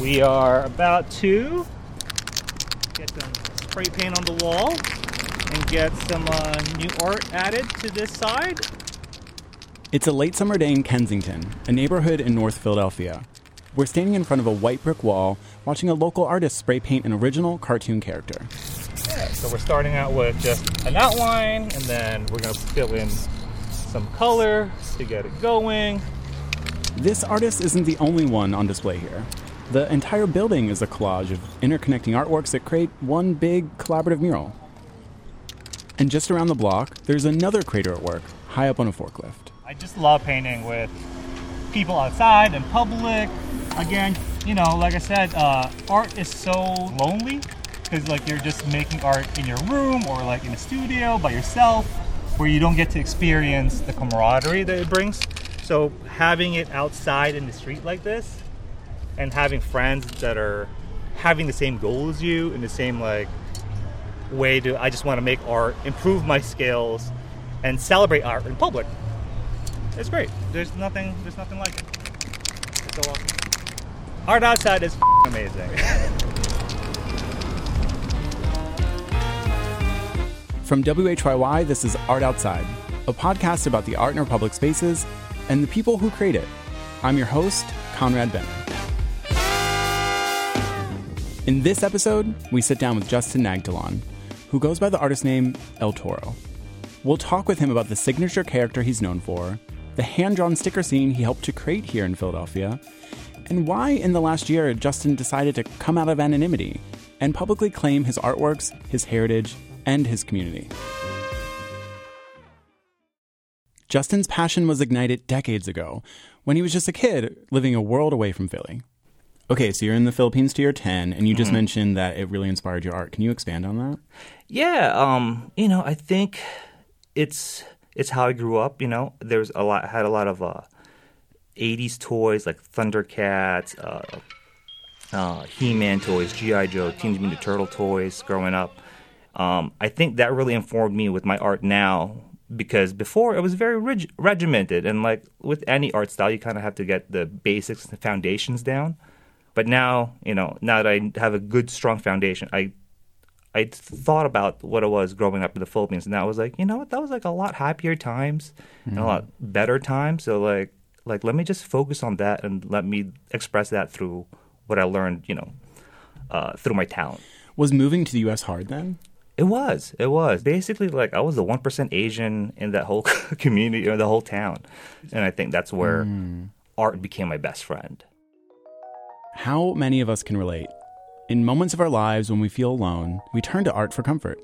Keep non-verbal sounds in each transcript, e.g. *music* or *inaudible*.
We are about to get some spray paint on the wall and get some uh, new art added to this side. It's a late summer day in Kensington, a neighborhood in North Philadelphia. We're standing in front of a white brick wall watching a local artist spray paint an original cartoon character. Yeah, so we're starting out with just an outline and then we're going to fill in some color to get it going. This artist isn't the only one on display here. The entire building is a collage of interconnecting artworks that create one big collaborative mural. And just around the block, there's another creator at work, high up on a forklift. I just love painting with people outside and public. Again, you know, like I said, uh, art is so lonely because like you're just making art in your room or like in a studio by yourself, where you don't get to experience the camaraderie that it brings. So having it outside in the street like this, and having friends that are having the same goal as you in the same like way to I just want to make art, improve my skills, and celebrate art in public. It's great. There's nothing. There's nothing like it. It's so awesome. Art outside is amazing. *laughs* From WHYY, this is Art Outside, a podcast about the art in our public spaces and the people who create it. I'm your host, Conrad Benner. In this episode, we sit down with Justin Nagtalon, who goes by the artist name El Toro. We'll talk with him about the signature character he's known for, the hand drawn sticker scene he helped to create here in Philadelphia, and why in the last year Justin decided to come out of anonymity and publicly claim his artworks, his heritage, and his community. Justin's passion was ignited decades ago when he was just a kid living a world away from Philly. Okay, so you're in the Philippines to your 10, and you just mentioned that it really inspired your art. Can you expand on that? Yeah, um, you know, I think it's it's how I grew up. You know, there's a lot had a lot of uh, '80s toys like Thundercats, uh, uh, He-Man toys, GI Joe, Teenage Mutant Turtle toys. Growing up, um, I think that really informed me with my art now because before it was very reg- regimented and like with any art style, you kind of have to get the basics, the foundations down. But now, you know, now that I have a good, strong foundation, I I thought about what it was growing up in the Philippines, and I was like, you know what, that was like a lot happier times and a lot better times. So like, like let me just focus on that and let me express that through what I learned, you know, uh, through my talent. Was moving to the US hard then? It was. It was basically like I was the one percent Asian in that whole *laughs* community or the whole town, and I think that's where art became my best friend. How many of us can relate? In moments of our lives when we feel alone, we turn to art for comfort.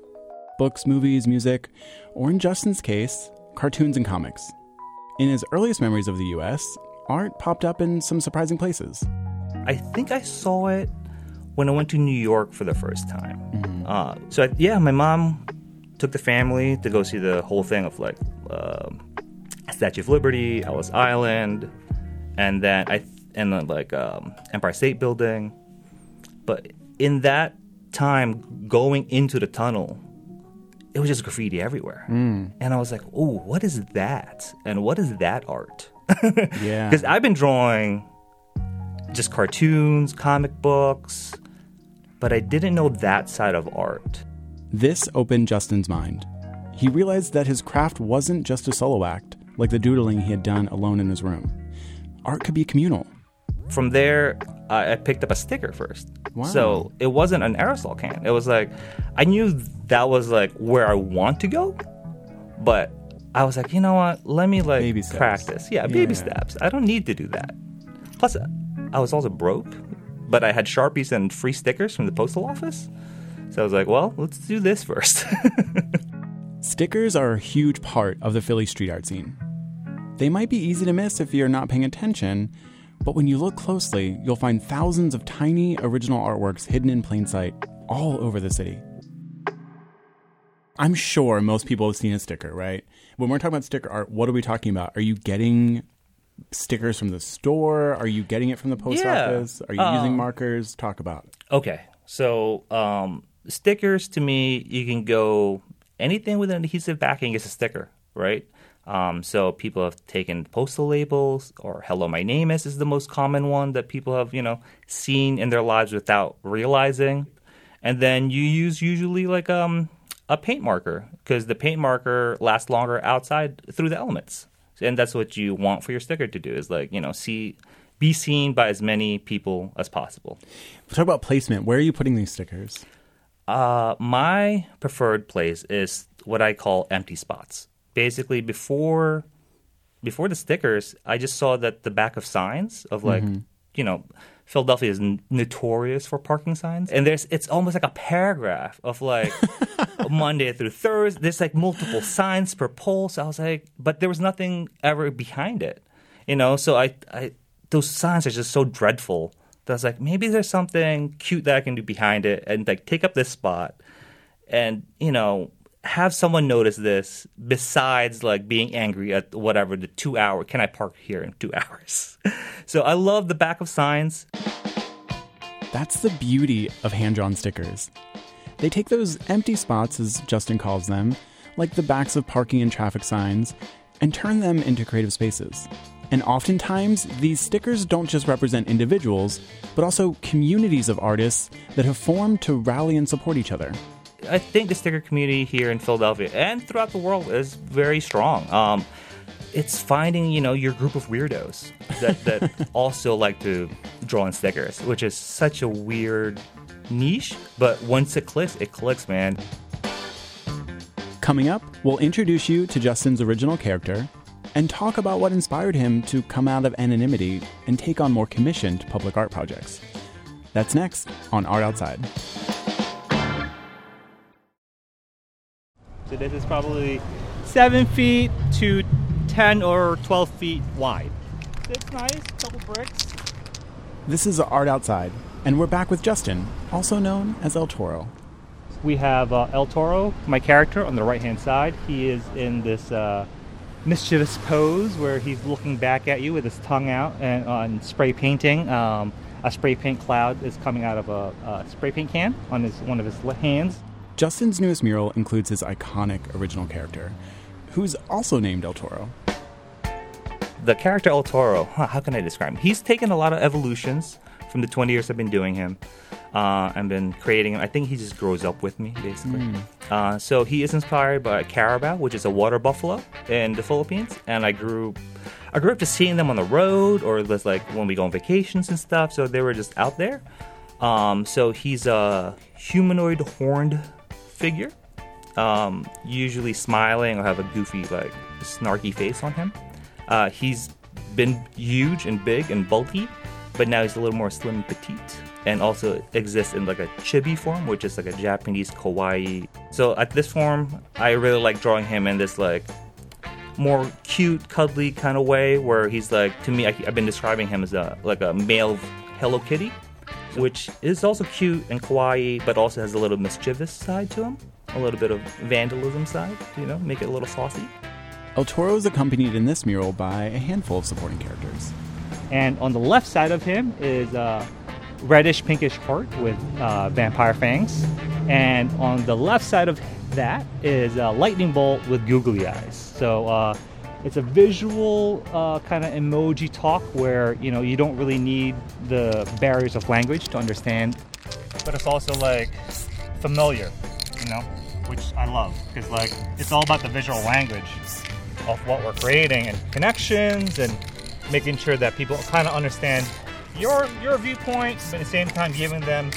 Books, movies, music, or in Justin's case, cartoons and comics. In his earliest memories of the US, art popped up in some surprising places. I think I saw it when I went to New York for the first time. Uh, so I, yeah, my mom took the family to go see the whole thing of like um Statue of Liberty, Ellis Island, and then I and then like um, Empire State Building. But in that time, going into the tunnel, it was just graffiti everywhere, and I was like, "Oh, what is that? And what is that art?" *laughs* Yeah. because I've been drawing just cartoons, comic books, but I didn't know that side of art. This opened Justin's mind. He realized that his craft wasn't just a solo act, like the doodling he had done alone in his room. Art could be communal. From there, I, I picked up a sticker first. Wow. So it wasn't an aerosol can. It was like I knew that was like where I want to go, but I was like, you know what? Let me like Baby practice. Yeah, baby Yeah. steps. I don't need to do that. Plus, I was also broke, but I had sharpies and free stickers from the postal office. So I was like, well, let's do this first. *laughs* Stickers are a huge part of the Philly street art scene. They might be easy to miss if you're not paying attention, but when you look closely, you'll find thousands of tiny original artworks hidden in plain sight all over the city. I'm sure most people have seen a sticker, right? When we're talking about sticker art, what are we talking about? Are you getting stickers from the store? Are you getting it from the post Yeah. office? Are you using markers? Talk about it. Okay, so um, stickers to me, you can go anything with an adhesive backing is a sticker, right? Um, so people have taken postal labels or "Hello, my name is" is the most common one that people have you know seen in their lives without realizing. And then you use usually like um, a paint marker because the paint marker lasts longer outside through the elements, and that's what you want for your sticker to do is like you know see be seen by as many people as possible. Talk about placement. Where are you putting these stickers? Uh, my preferred place is what I call empty spots. Basically, before before the stickers, I just saw that the back of signs of like mm-hmm. you know Philadelphia is n- notorious for parking signs, and there's it's almost like a paragraph of like *laughs* Monday through Thursday. There's like multiple signs per pole. So I was like, but there was nothing ever behind it, you know. So I, I those signs are just so dreadful. That I was like, maybe there's something cute that I can do behind it, and like take up this spot, and you know have someone notice this besides like being angry at whatever the two hour can i park here in two *laughs* hours so i love the back of signs That's the beauty of hand drawn stickers. They take those empty spots, as Justin calls them, like the backs of parking and traffic signs, and turn them into creative spaces. And oftentimes, these stickers don't just represent individuals, but also communities of artists that have formed to rally and support each other. I think the sticker community here in philadelphia and throughout the world is very strong um, it's finding you know your group of weirdos that, that *laughs* also like to draw on stickers which is such a weird niche but once it clicks it clicks man Coming up, we'll introduce you to Justin's original character and talk about what inspired him to come out of anonymity and take on more commissioned public art projects. That's next on Art Outside. So this is probably seven feet to 10 or 12 feet wide. It's nice, couple bricks. This is Art Outside, and we're back with Justin, also known as El Toro. We have uh, El Toro, my character, on the right hand side. He is in this uh, mischievous pose where he's looking back at you with his tongue out and on spray painting. Um, a spray paint cloud is coming out of a, a spray paint can on his one of his hands. Justin's newest mural includes his iconic original character, who's also named El Toro. the character El Toro, huh, how can I describe him? He's taken a lot of evolutions from the 20 years I've been doing him uh, and been creating him. I think he just grows up with me, basically. Uh, so he is inspired by carabao, which is a water buffalo in the Philippines. And I grew, I grew up just seeing them on the road or just like when we go on vacations and stuff. So they were just out there. Um, so he's a humanoid horned figure, um, usually smiling or have a goofy, like snarky face on him. Uh, he's been huge and big and bulky, but now he's a little more slim and petite, and also exists in like a chibi form, which is like a Japanese kawaii. So at this form, I really like drawing him in this like more cute, cuddly kind of way, where he's like to me, I, I've been describing him as a like a male Hello Kitty, *laughs* which is also cute and kawaii, but also has a little mischievous side to him, a little bit of vandalism side, you know, make it a little saucy. El Toro is accompanied in this mural by a handful of supporting characters. And on the left side of him is a reddish pinkish heart with uh, vampire fangs. And on the left side of that is a lightning bolt with googly eyes. So uh, it's a visual uh, kind of emoji talk where you know you don't really need the barriers of language to understand, but it's also like familiar, you know, which I love because like it's all about the visual language of what we're creating and connections and making sure that people kind of understand your your viewpoint, but at the same time giving them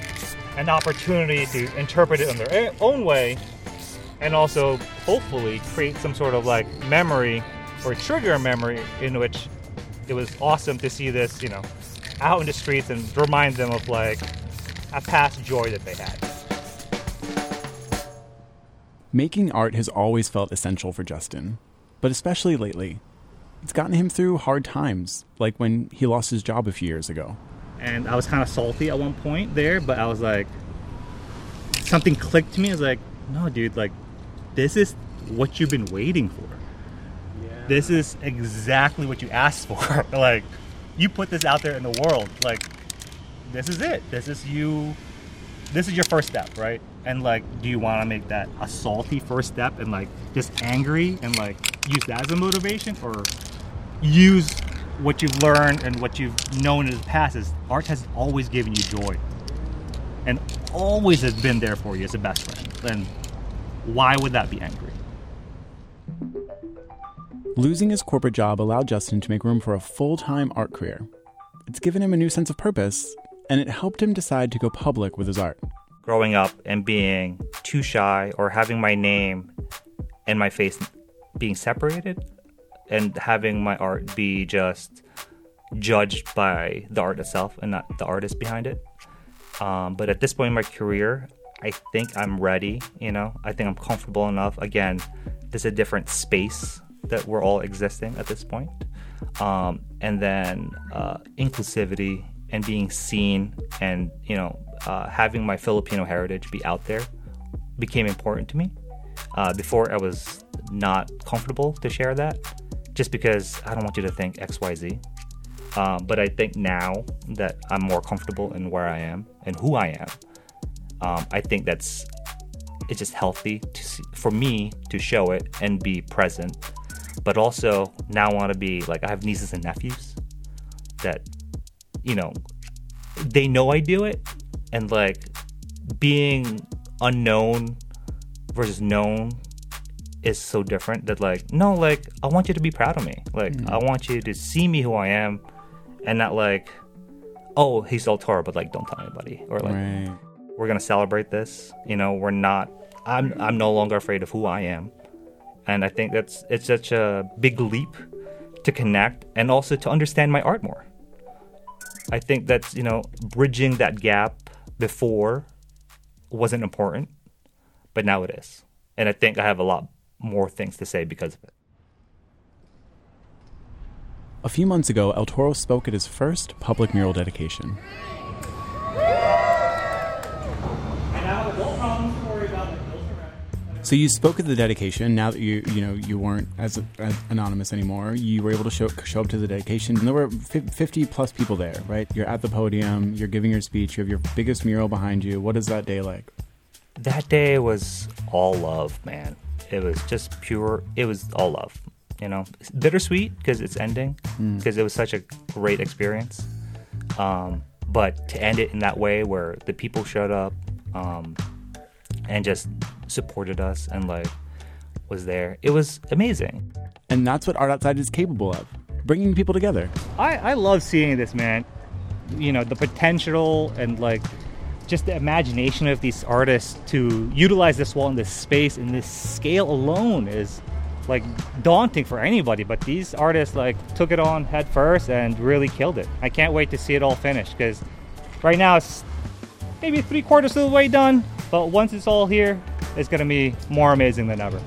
an opportunity to interpret it in their own way, and also hopefully create some sort of like memory or trigger a memory in which it was awesome to see this, you know, out in the streets and remind them of like a past joy that they had. Making art has always felt essential for Justin, but especially lately. It's gotten him through hard times, like when he lost his job a few years ago. and I was kind of salty at one point there, but I was like, something clicked to me. I was like, no, dude, like, this is what you've been waiting for. This is exactly what you asked for. *laughs* like, you put this out there in the world. Like, this is it. This is you. This is your first step, right? And like, do you want to make that a salty first step and like just angry and like use that as a motivation or use what you've learned and what you've known in the past is art has always given you joy and always has been there for you as a best friend. Then why would that be angry? Losing his corporate job allowed Justin to make room for a full time art career. It's given him a new sense of purpose, and it helped him decide to go public with his art. Growing up and being too shy or having my name and my face being separated and having my art be just judged by the art itself and not the artist behind it. Um, but at this point in my career, I think I'm ready. You know, I think I'm comfortable enough. Again, this is a different space that we're all existing at this point. Um, and then uh, inclusivity and being seen and you know uh, having my Filipino heritage be out there became important to me. Uh, before I was not comfortable to share that, just because I don't want you to think X Y Z. Um, but I think now that I'm more comfortable in where I am and who I am, um, I think that's it's just healthy to see, for me to show it and be present. But also now want to be like I have nieces and nephews that you know they know I do it, and like being unknown versus known is so different that like no like I want you to be proud of me. Like mm-hmm. I want you to see me who I am and not like oh he's El Toro but like don't tell anybody or like Right. we're gonna celebrate this you know we're not I'm I'm no longer afraid of who I am and I think that's it's such a big leap to connect and also to understand my art more. I think that's you know bridging that gap before wasn't important but now it is. And I think I have a lot more things to say because of it. A few months ago, El Toro spoke at his first public mural dedication. So you spoke at the dedication. Now that you you know you weren't as, as anonymous anymore, you were able to show show up to the dedication, and there were fifty plus people there. Right? You're at the podium. You're giving your speech. You have your biggest mural behind you. What is that day like? that day was all love, man. It was just pure. It was all love. You know, It's bittersweet because it's ending because it was such a great experience. Um, but to end it in that way, where the people showed up um, and just supported us and like was there, it was amazing. And that's what Art Outside is capable of: bringing people together. I, I love seeing this, man. You know, the potential and like just the imagination of these artists to utilize this wall in this space in this scale alone is like daunting for anybody. But these artists like took it on head first and really killed it. I can't wait to see it all finished because right now it's maybe three quarters of the way done. But once it's all here, it's gonna be more amazing than ever.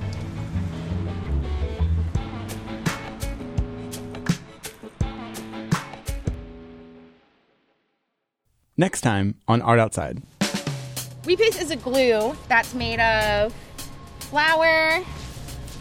Next time on Art Outside. Wheat paste is a glue that's made of flour,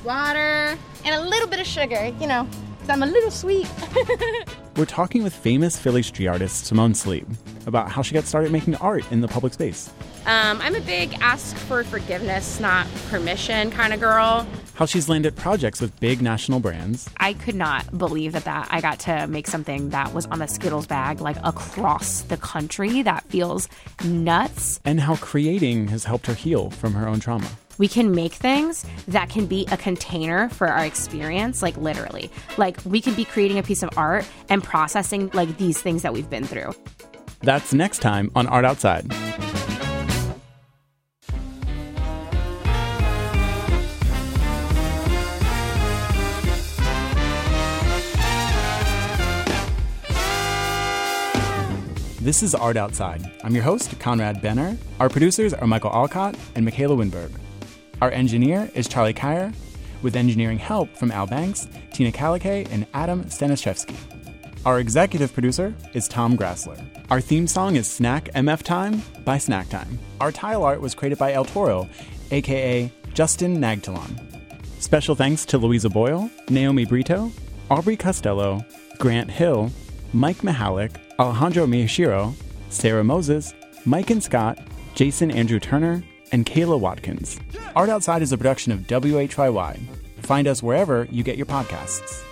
water, and a little bit of sugar, you know, 'cause I'm a little sweet. *laughs* We're talking with famous Philly street artist Simone Sleep about how she got started making art in the public space, Um, I'm a big ask for forgiveness, not permission kind of girl. how she's landed projects with big national brands, I could not believe that, that I got to make something that was on a Skittles bag like across the country. That feels nuts. and how creating has helped her heal from her own trauma. We can make things that can be a container for our experience, like literally. Like we can be creating a piece of art and processing like these things that we've been through. That's next time on Art Outside. This is Art Outside. I'm your host, Conrad Benner. Our producers are Michael Alcott and Michaela Winberg. Our engineer is Charlie Kyer, with engineering help from Al Banks, Tina Kalikay, and Adam Staniszewski. Our executive producer is Tom Grassler. Our theme song is Snack MF Time by Snack Time. Our tile art was created by El Toro, aka Justin Nagtalon. Special thanks to Louisa Boyle, Naomi Brito, Aubrey Costello, Grant Hill, Mike Mahalik, Alejandro Miyashiro, Sarah Moses, Mike and Scott, Jason Andrew Turner, and Kayla Watkins. Art Outside is a production of WHYY, Find us wherever you get your podcasts.